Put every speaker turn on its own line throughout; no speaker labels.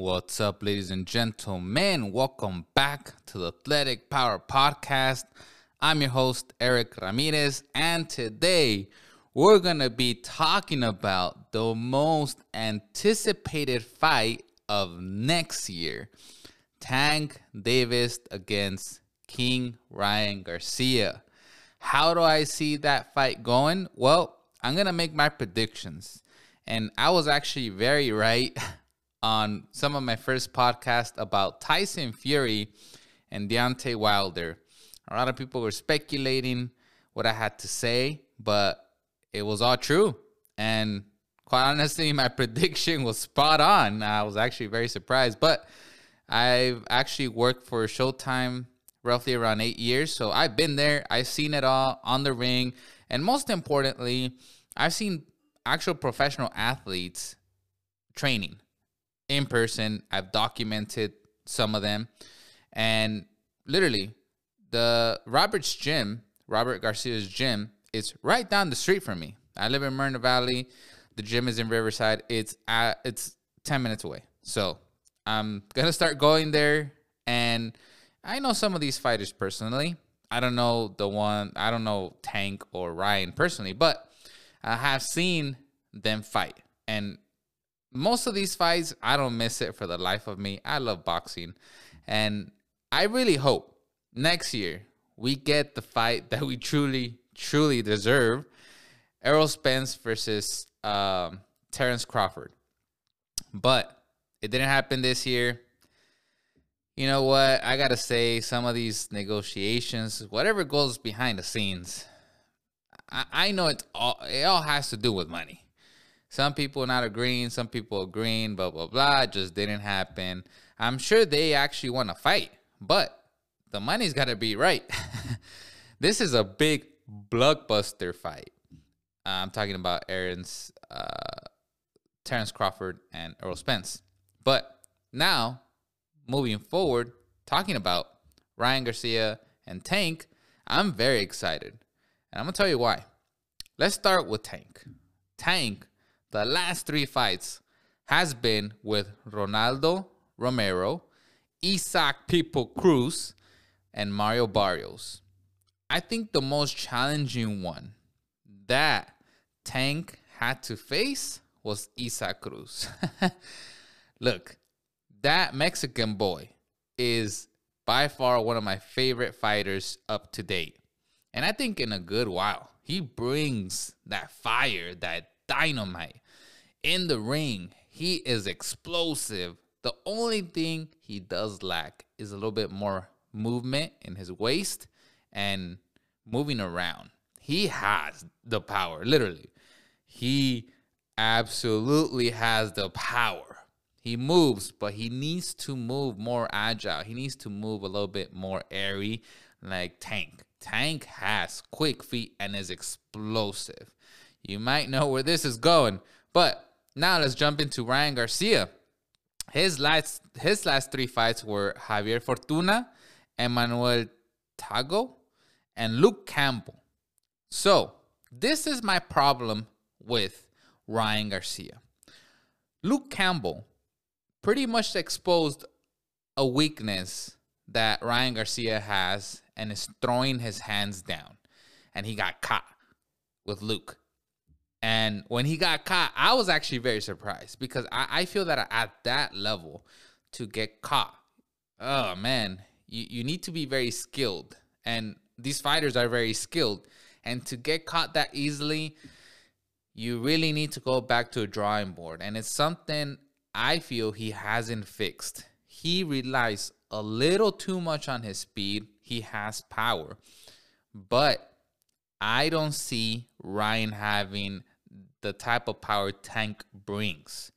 What's up, ladies and gentlemen? Welcome back to the Athletic Power Podcast. I'm your host, Eric Ramirez, and today we're going to be talking about the most anticipated fight of next year Tank Davis against King Ryan Garcia. How do I see that fight going? Well, I'm going to make my predictions. And I was actually very right on some of my first podcasts about Tyson Fury and Deontay Wilder. A lot of people were speculating what I had to say, but it was all true. And quite honestly, my prediction was spot on. I was actually very surprised. But I've actually worked for Showtime roughly around eight years. So I've been there, I've seen it all on the ring. And most importantly, I've seen actual professional athletes training in person. I've documented some of them. And literally, the Robert's gym, Robert Garcia's gym, is right down the street from me. I live in Moreno Valley. The gym is in Riverside. It's at, it's 10 minutes away. So I'm gonna start going there. And I know some of these fighters personally. I don't know the one, I don't know Tank or Ryan personally, but I have seen them fight. And most of these fights, I don't miss it for the life of me. I love boxing. And I really hope next year we get the fight that we truly, truly deserve Errol Spence versus um, Terrence Crawford. But it didn't happen this year. You know what? I got to say, some of these negotiations, whatever goes behind the scenes, I, I know it all, it all has to do with money. Some people not agreeing, some people agreeing, blah, blah, blah. It just didn't happen. I'm sure they actually want to fight, but the money's got to be right. this is a big blockbuster fight. Uh, I'm talking about Aaron's, uh, Terrence Crawford and Earl Spence. But now, moving forward, talking about Ryan Garcia and Tank, I'm very excited. And I'm going to tell you why. Let's start with Tank. Tank the last three fights has been with Ronaldo Romero, Isaac Pitbull Cruz, and Mario Barrios. I think the most challenging one that Tank had to face was Isaac Cruz. Look, that Mexican boy is by far one of my favorite fighters up to date. And I think in a good while, he brings that fire, that dynamite in the ring. He is explosive. The only thing he does lack is a little bit more movement in his waist and moving around. He has the power, literally. He absolutely has the power. He moves, but he needs to move more agile. He needs to move a little bit more airy, like Tank. Tank has quick feet and is explosive. You might know where this is going. But now let's jump into Ryan Garcia. His last his last three fights were Javier Fortuna, Emmanuel Tagoe, and Luke Campbell. So this is my problem with Ryan Garcia. Luke Campbell pretty much exposed a weakness that Ryan Garcia has and is throwing his hands down. And he got caught with Luke. And when he got caught, I was actually very surprised because I, I feel that at that level to get caught, oh man, you, you need to be very skilled. And these fighters are very skilled. And to get caught that easily, you really need to go back to a drawing board. And it's something I feel he hasn't fixed. He relies a little too much on his speed. He has power. But I don't see Ryan having the type of power Tank brings.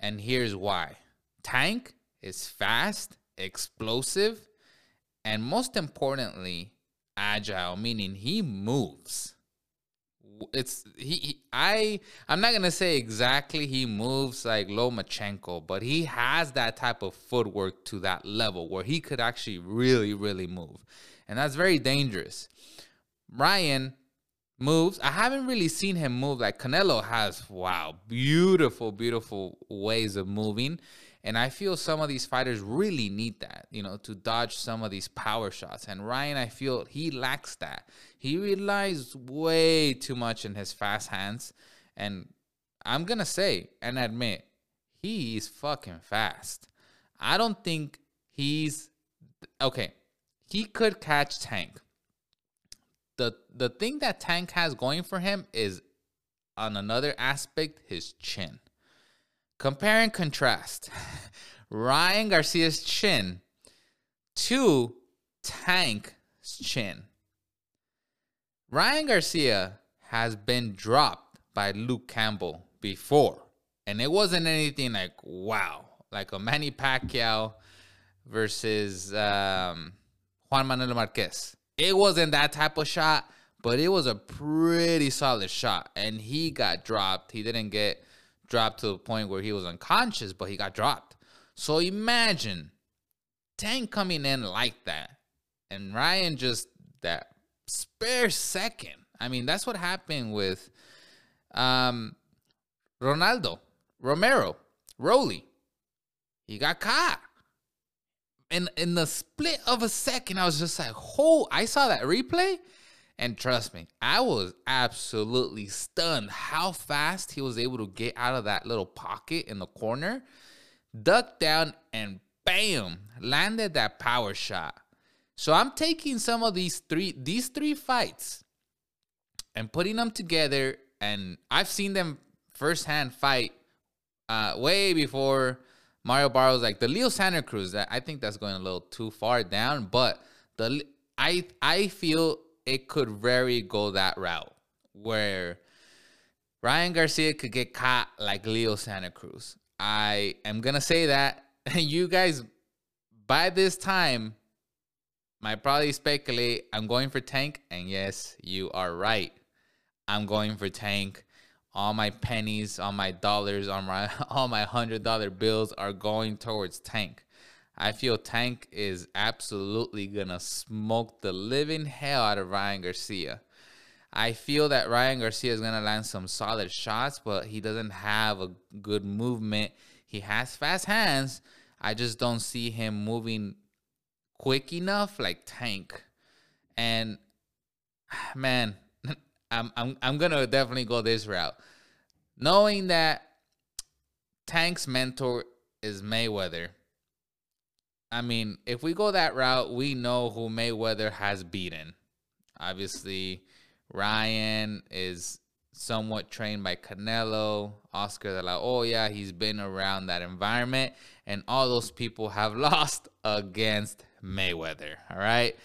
And here's why Tank is fast, explosive, and most importantly, agile, meaning he moves. It's he, he I I'm not gonna say exactly he moves like Lomachenko, but he has that type of footwork to that level where he could actually really, really move. And that's very dangerous. Ryan moves. I haven't really seen him move like Canelo has. Wow, beautiful, beautiful ways of moving. And I feel some of these fighters really need that, you know, to dodge some of these power shots. And Ryan, I feel he lacks that. He relies way too much in his fast hands. And I'm going to say and admit, he's fucking fast. I don't think he's okay. He could catch Tank. The the thing that Tank has going for him is on another aspect his chin. Compare and contrast Ryan Garcia's chin to Tank's chin. Ryan Garcia has been dropped by Luke Campbell before, and it wasn't anything like wow, like a Manny Pacquiao versus um, Juan Manuel Marquez. It wasn't that type of shot, but it was a pretty solid shot, and he got dropped. He didn't get dropped to the point where he was unconscious, but he got dropped. So imagine Tank coming in like that, and Ryan just that spare second. I mean, that's what happened with um, Ronaldo, Romero, Rolly. He got caught. And in the split of a second, I was just like, oh, I saw that replay. And trust me, I was absolutely stunned how fast he was able to get out of that little pocket in the corner, duck down, and bam, landed that power shot. So I'm taking some of these three these three fights and putting them together, and I've seen them firsthand fight uh, way before Mario Barrios, like the Leo Santa Cruz. That I think that's going a little too far down, but the I I feel it could very go that route where Ryan Garcia could get caught like Leo Santa Cruz. I am gonna say that you guys by this time might probably speculate I'm going for Tank, and yes, you are right. I'm going for Tank. All my pennies, all my dollars, all my all my hundred dollar bills are going towards Tank. I feel Tank is absolutely gonna smoke the living hell out of Ryan Garcia. I feel that Ryan Garcia is gonna land some solid shots, but he doesn't have a good movement. He has fast hands. I just don't see him moving quick enough like Tank. And man, I'm I'm I'm gonna definitely go this route. Knowing that Tank's mentor is Mayweather I mean, if we go that route, we know who Mayweather has beaten. Obviously, Ryan is somewhat trained by Canelo, Oscar de la Hoya. He's been around that environment, and all those people have lost against Mayweather. All right.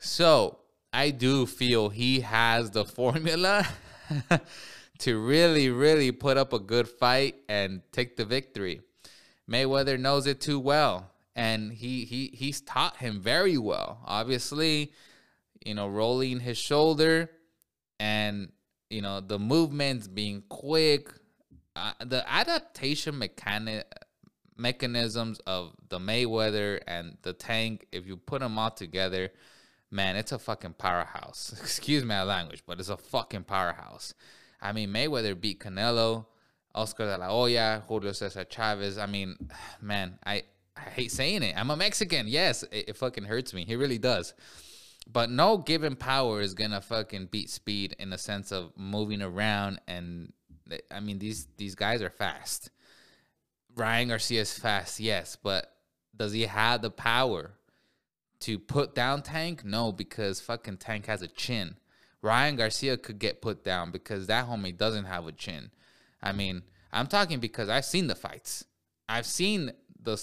So I do feel he has the formula to really, really put up a good fight and take the victory. Mayweather knows it too well and he he he's taught him very well. Obviously, you know, rolling his shoulder and you know the movements being quick, uh, the adaptation mechanic mechanisms of the Mayweather and the Tank. If you put them all together, man, it's a fucking powerhouse. Excuse my language, but it's a fucking powerhouse. I mean, Mayweather beat Canelo. Oscar de la Hoya, Julio Cesar Chavez. I mean, man, I I hate saying it. I'm a Mexican. Yes, it, it fucking hurts me. It really does. But no given power is gonna fucking beat speed in the sense of moving around and I mean these these guys are fast. Ryan Garcia is fast, yes, but does he have the power to put down Tank? No, because fucking Tank has a chin. Ryan Garcia could get put down because that homie doesn't have a chin. I mean, I'm talking because I've seen the fights. I've seen the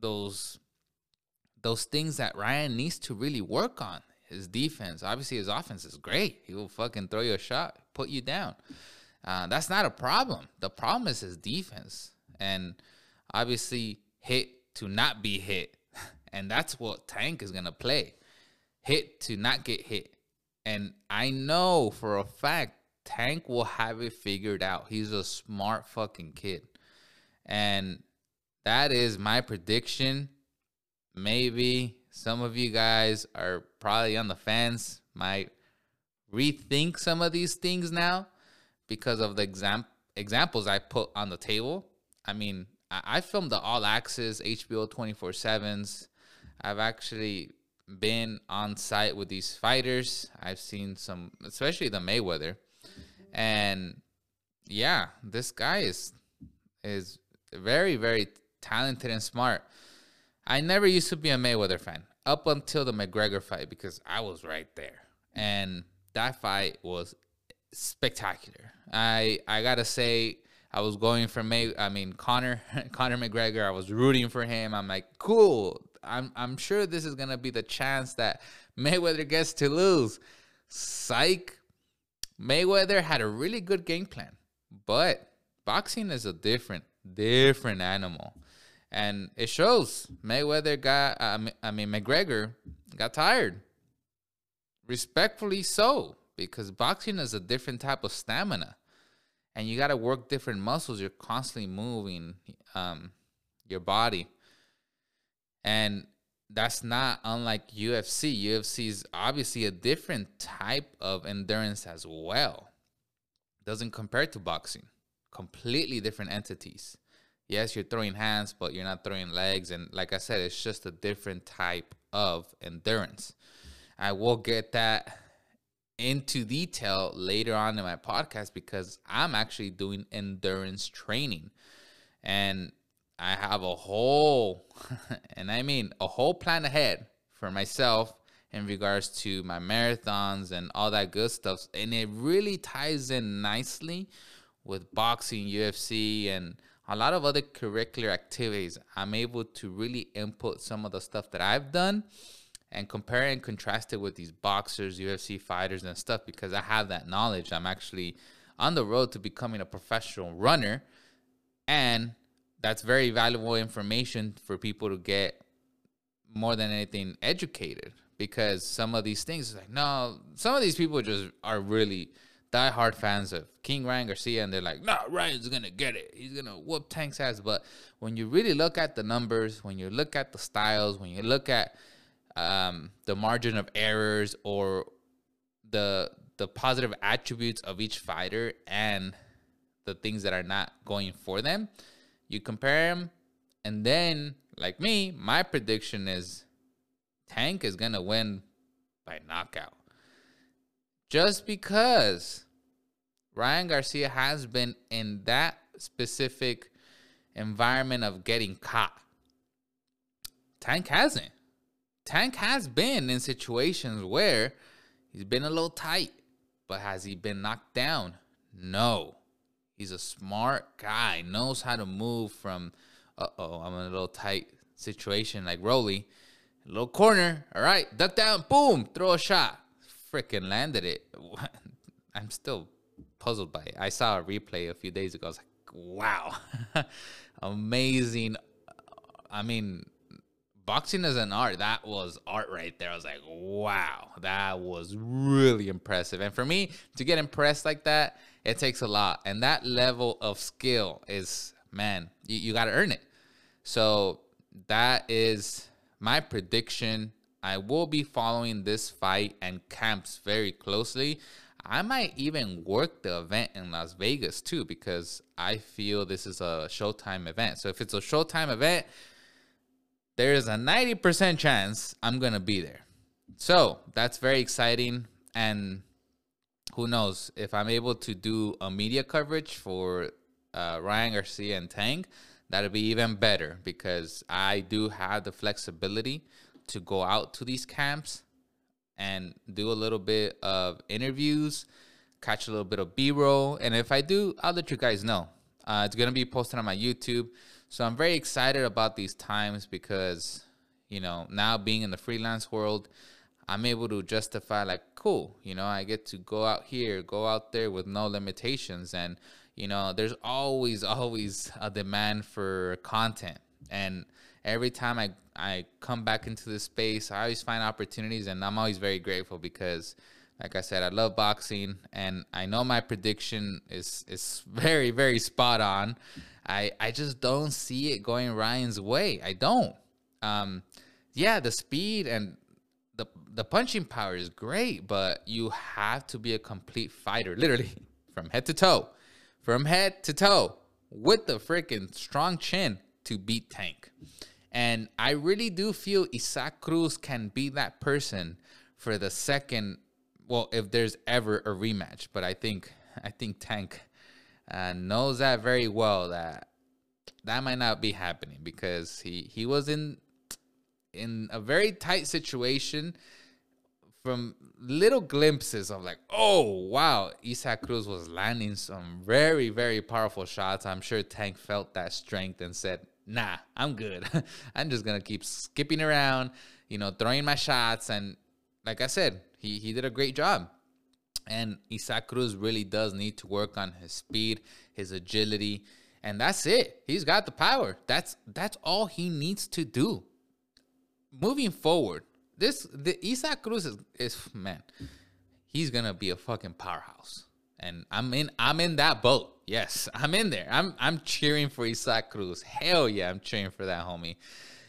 those those things that Ryan needs to really work on. His defense, obviously, his offense is great. He will fucking throw you a shot, put you down. Uh, that's not a problem. The problem is his defense, and obviously, hit to not be hit, and that's what Tank is gonna play. Hit to not get hit, and I know for a fact Tank will have it figured out. He's a smart fucking kid, and that is my prediction. Maybe some of you guys are probably on the fence, might rethink some of these things now because of the exam- examples I put on the table. I mean, I, I filmed the All Access HBO 24 sevens. I've actually been on site with these fighters. I've seen some, especially the Mayweather, and yeah, this guy is is very very talented and smart. I never used to be a Mayweather fan up until the McGregor fight because I was right there, and that fight was spectacular. I I gotta say I was going for May. I mean Conor, Conor McGregor. I was rooting for him. I'm like, cool. I'm I'm sure this is gonna be the chance that Mayweather gets to lose. Psych. Mayweather had a really good game plan, but boxing is a different different animal, and it shows. Mayweather got. I mean McGregor got tired. Respectfully so, because boxing is a different type of stamina and you got to work different muscles. You're constantly moving um, your body, and that's not unlike UFC. UFC is obviously a different type of endurance as well. Doesn't compare to boxing. Completely different entities. Yes, you're throwing hands, but you're not throwing legs. And like I said, it's just a different type of endurance. I will get that into detail later on in my podcast because I'm actually doing endurance training. And I have a whole, and I mean a whole plan ahead for myself in regards to my marathons and all that good stuff. And it really ties in nicely with boxing, UFC, and a lot of other curricular activities. I'm able to really input some of the stuff that I've done and compare and contrast it with these boxers, UFC fighters, and stuff because I have that knowledge. I'm actually on the road to becoming a professional runner, and that's very valuable information for people to get more than anything educated because some of these things like no some of these people just are really die-hard fans of king ryan garcia and they're like no ryan's gonna get it he's gonna whoop tank's ass but when you really look at the numbers when you look at the styles when you look at um, the margin of errors or the the positive attributes of each fighter and the things that are not going for them. You compare them, and then, like me, my prediction is Tank is gonna win by knockout. Just because Ryan Garcia has been in that specific environment of getting caught. Tank hasn't. Tank has been in situations where he's been a little tight, but has he been knocked down? No. He's a smart guy, knows how to move from, uh oh, I'm in a little tight situation like Rolly. Little corner, all right, duck down, boom, throw a shot. Freaking landed it. I'm still puzzled by it. I saw a replay a few days ago. I was like, wow, amazing. I mean, boxing is an art. That was art right there. I was like, wow, that was really impressive. And for me to get impressed like that, it takes a lot. And that level of skill is, man, you, you got to earn it. So that is my prediction. I will be following this fight and camps very closely. I might even work the event in Las Vegas too because I feel this is a Showtime event. So if it's a Showtime event, there is a 90% chance I'm going to be there. So that's very exciting. And who knows if I'm able to do a media coverage for uh, Ryan Garcia and Tank, that'll be even better because I do have the flexibility to go out to these camps and do a little bit of interviews, catch a little bit of B roll. And if I do, I'll let you guys know. Uh, it's going to be posted on my YouTube. So I'm very excited about these times because, you know, now being in the freelance world, I'm able to justify like, cool, you know, I get to go out here, go out there with no limitations. And, you know, there's always, always a demand for content. And every time I, I come back into this space, I always find opportunities and I'm always very grateful because like I said, I love boxing and I know my prediction is is very, very spot on. I I just don't see it going Ryan's way. I don't. Um, yeah, the speed and the the punching power is great, but you have to be a complete fighter, literally from head to toe, from head to toe, with the freaking strong chin to beat Tank. And I really do feel Isaac Cruz can be that person for the second. Well, if there's ever a rematch, but I think I think Tank uh, knows that very well that that might not be happening because he he was in in a very tight situation from little glimpses of like, oh wow, Isaac Cruz was landing some very, very powerful shots. I'm sure Tank felt that strength and said, nah, I'm good. I'm just gonna keep skipping around, you know, throwing my shots. And like I said, he he did a great job. And Isaac Cruz really does need to work on his speed, his agility, and that's it. He's got the power. That's that's all he needs to do. Moving forward, this the Isaac Cruz is, is man, he's gonna be a fucking powerhouse. And I'm in I'm in that boat. Yes, I'm in there. I'm I'm cheering for Isaac Cruz. Hell yeah, I'm cheering for that homie.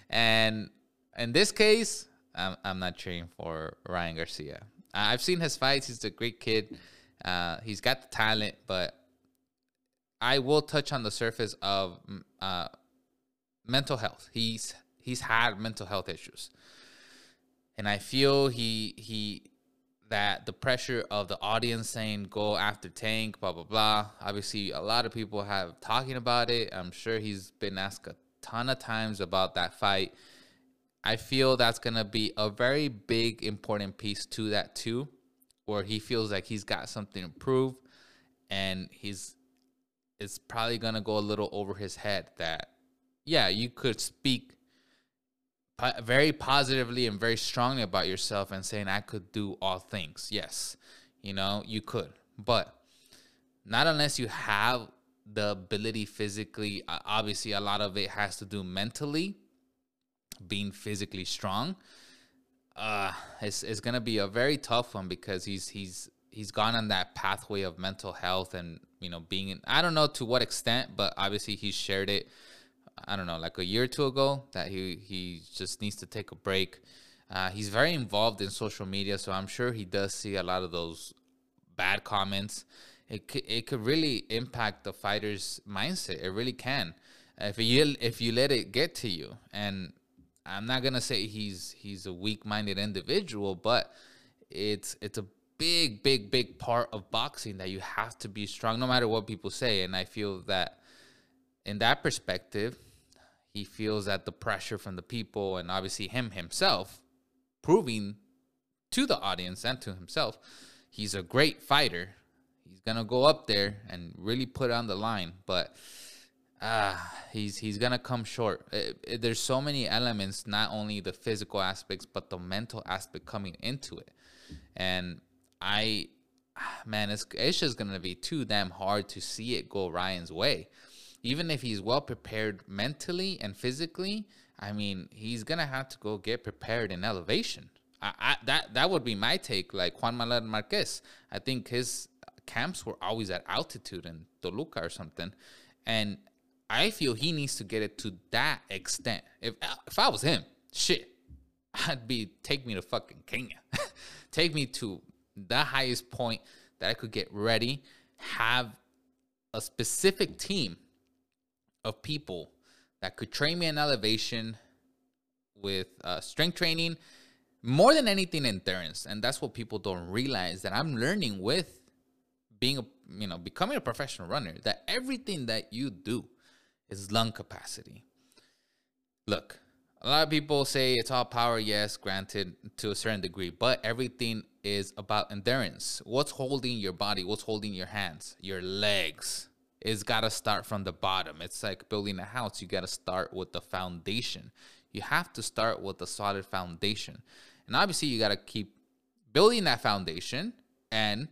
And in this case, I'm I'm not cheering for Ryan Garcia. I've seen his fights. He's a great kid. Uh, he's got the talent, but I will touch on the surface of uh, mental health. He's he's had mental health issues, and I feel he he that the pressure of the audience saying go after Tank, blah blah blah. Obviously, a lot of people have talking about it. I'm sure he's been asked a ton of times about that fight. I feel that's gonna be a very big important piece to that too, where he feels like he's got something to prove, and he's it's probably gonna go a little over his head that yeah you could speak very positively and very strongly about yourself and saying i could do all things. Yes you know you could. But not unless you have the ability physically obviously a lot of it has to do mentally being physically strong uh it's, it's gonna be a very tough one because he's he's he's gone on that pathway of mental health and you know being in, I don't know to what extent, but obviously he shared it. I don't know, like a year or two ago, that he he just needs to take a break. Uh, he's very involved in social media, so I'm sure he does see a lot of those bad comments. It could, it could really impact the fighter's mindset. It really can if you if you let it get to you. And I'm not gonna say he's he's a weak minded individual, but it's it's a big, big, big part of boxing that you have to be strong no matter what people say. And I feel that in that perspective, he feels that the pressure from the people and obviously him himself proving to the audience and to himself he's a great fighter. He's gonna go up there and really put on the line, but ah, he's he's gonna come short. It, it, there's so many elements, not only the physical aspects, but the mental aspect coming into it, and I, ah, man, it's it's just gonna be too damn hard to see it go Ryan's way. Even if he's well prepared mentally and physically, I mean, he's gonna have to go get prepared in elevation. I, I that that would be my take. Like Juan Manuel Marquez, I think his camps were always at altitude in Toluca or something, and I feel he needs to get it to that extent. If if I was him, shit, I'd be take me to fucking Kenya, take me to the highest point that I could get ready, have a specific team of people that could train me in elevation with uh, strength training, more than anything endurance. And that's what people don't realize that I'm learning with being a, you know, becoming a professional runner, that everything that you do is lung capacity. Look, a lot of people say it's all power. Yes, granted to a certain degree, but everything is about endurance. What's holding your body? What's holding your hands? Your legs. It's got to start from the bottom. It's like building a house. You got to start with the foundation. You have to start with a solid foundation. And obviously, you got to keep building that foundation. And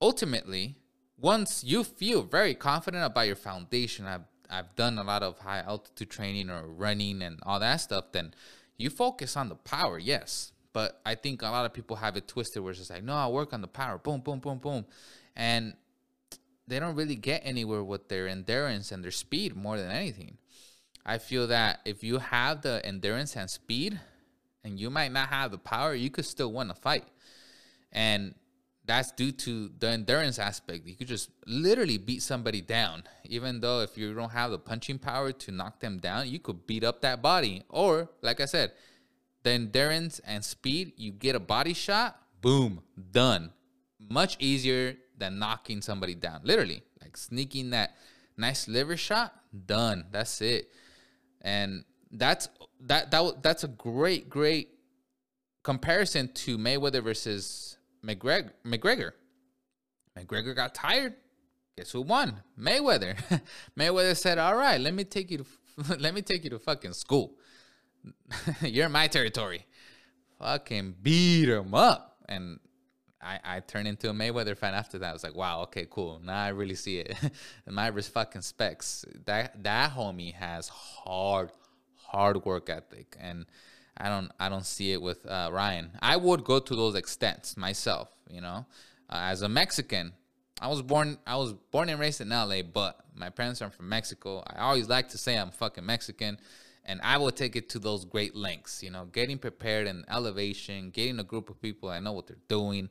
ultimately, once you feel very confident about your foundation, I've I've done a lot of high altitude training or running and all that stuff, then you focus on the power, yes. But I think a lot of people have it twisted where it's just like, no, I work on the power, boom, boom, boom, boom. And they don't really get anywhere with their endurance and their speed more than anything. I feel that if you have the endurance and speed, and you might not have the power, you could still win a fight. And that's due to the endurance aspect. You could just literally beat somebody down, even though if you don't have the punching power to knock them down, you could beat up that body. Or, like I said, the endurance and speed, you get a body shot, boom, done. Much easier than knocking somebody down. Literally, like sneaking that nice liver shot, done. That's it. And that's that that that's a great great comparison to Mayweather versus McGregor. McGregor. McGregor got tired. Guess who won? Mayweather. Mayweather said, "All right, let me take you to let me take you to fucking school. You're in my territory." Fucking beat him up, and I I turned into a Mayweather fan after that. I was like, "Wow, okay, cool. Now I really see it." my fucking specs. That that homie has hard hard work ethic and I don't I don't see it with uh, Ryan. I would go to those extents myself, you know. Uh, as a Mexican, I was born I was born and raised in LA, but my parents are from Mexico. I always like to say I'm fucking Mexican, and I will take it to those great lengths, you know, getting prepared and elevation, getting a group of people I know what they're doing,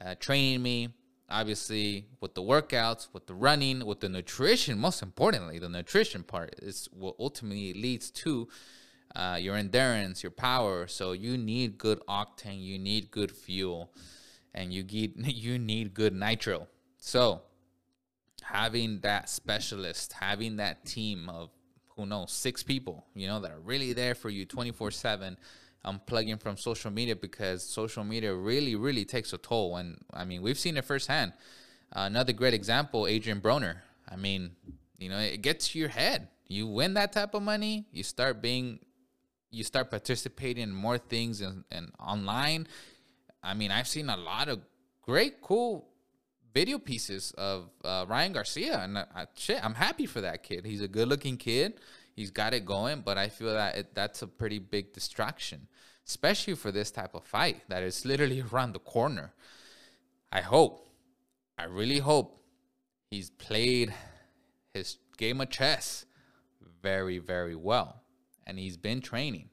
uh, training me, obviously with the workouts, with the running, with the nutrition. Most importantly, the nutrition part is what ultimately leads to uh, your endurance, your power. So you need good octane, you need good fuel, and you need you need good nitro. So having that specialist, having that team of who knows six people, you know, that are really there for you twenty four seven. I'm plugging from social media because social media really, really takes a toll. And I mean, we've seen it firsthand. Uh, another great example, Adrian Broner. I mean, you know, it gets to your head. You win that type of money, you start being you start participating in more things and, and online. I mean, I've seen a lot of great, cool video pieces of uh, Ryan Garcia, and I, I, shit, I'm happy for that kid. He's a good-looking kid. He's got it going, but I feel that it, that's a pretty big distraction, especially for this type of fight that is literally around the corner. I hope, I really hope, he's played his game of chess very, very well and he's been training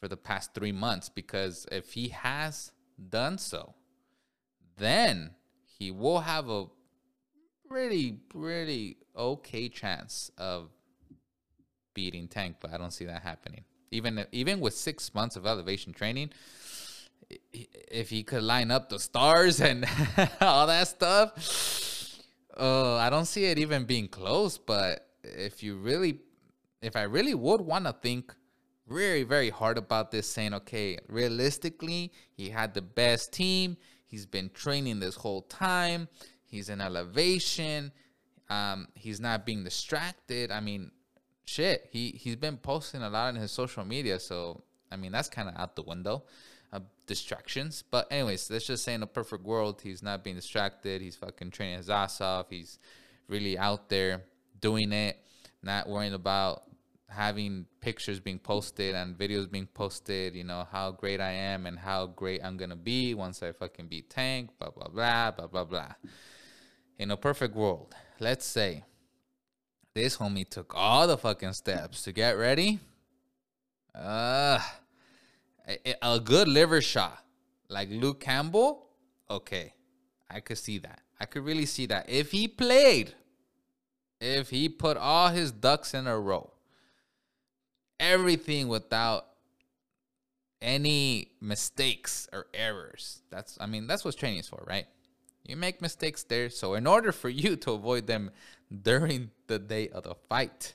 for the past three months because if he has done so, then he will have a pretty, pretty okay chance of beating Tank, but I don't see that happening. Even even with six months of elevation training, if he could line up the stars and all that stuff, uh, I don't see it even being close. But if you really if I really would want to think very, very hard about this, saying, okay, realistically, he had the best team. He's been training this whole time. He's in elevation. Um, he's not being distracted. I mean, shit, he, he's been posting a lot on his social media. So, I mean, that's kind of out the window. Uh, distractions. But, anyways, let's just say in a perfect world, he's not being distracted. He's fucking training his ass off. He's really out there doing it, not worrying about having pictures being posted and videos being posted, you know, how great I am and how great I'm gonna be once I fucking beat Tank, blah blah blah, blah blah blah. In a perfect world, let's say this homie took all the fucking steps to get ready. Uh a, a good liver shot like Luke Campbell, okay. I could see that. I could really see that. If he played, if he put all his ducks in a row, everything without any mistakes or errors. That's I mean that's what training is for, right? You make mistakes there, so in order for you to avoid them during the day of the fight.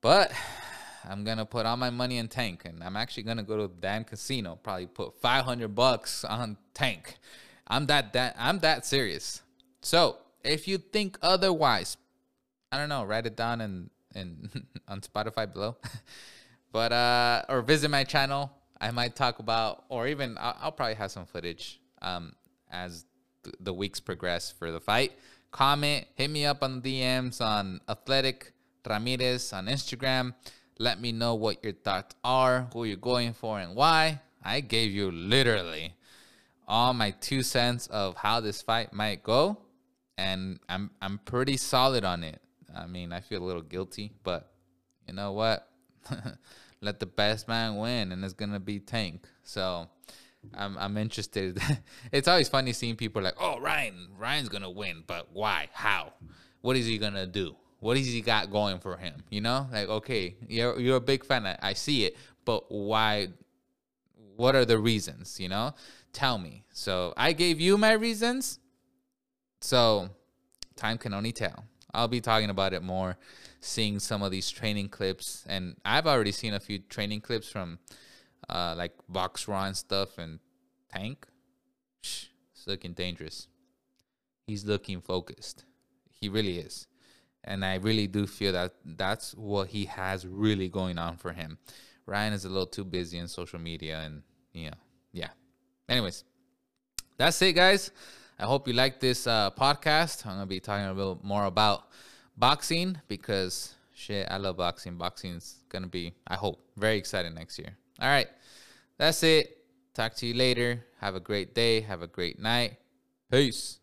But I'm gonna put all my money in Tank, and I'm actually gonna go to Dan Casino. Probably put 500 bucks on Tank. I'm that that I'm that serious. So if you think otherwise, I don't know. Write it down and and on Spotify below. but uh, or visit my channel. I might talk about, or even I'll, I'll probably have some footage um, as th- the weeks progress for the fight. Comment, hit me up on the DMs on Athletic Ramirez on Instagram. Let me know what your thoughts are, who you're going for, and why. I gave you literally all my two cents of how this fight might go, and I'm I'm pretty solid on it. I mean, I feel a little guilty, but you know what? Let the best man win, and it's gonna be Tank. So I'm I'm interested. it's always funny seeing people like, oh Ryan, Ryan's gonna win, but why? How? What is he gonna do? What has he got going for him? You know, like okay, you're you're a big fan. I, I see it, but why? What are the reasons? You know, tell me. So I gave you my reasons. So time can only tell. I'll be talking about it more, seeing some of these training clips, and I've already seen a few training clips from uh, like BoxRaw and stuff, and Tank. Shh, it's looking dangerous. He's looking focused. He really is, and I really do feel that that's what he has really going on for him. Ryan is a little too busy in social media, and you know, yeah. Anyways, that's it, guys. I hope you like this uh, podcast. I'm gonna be talking a little more about boxing because shit, I love boxing. Boxing's gonna be, I hope, very exciting next year. All right, that's it. Talk to you later. Have a great day. Have a great night. Peace.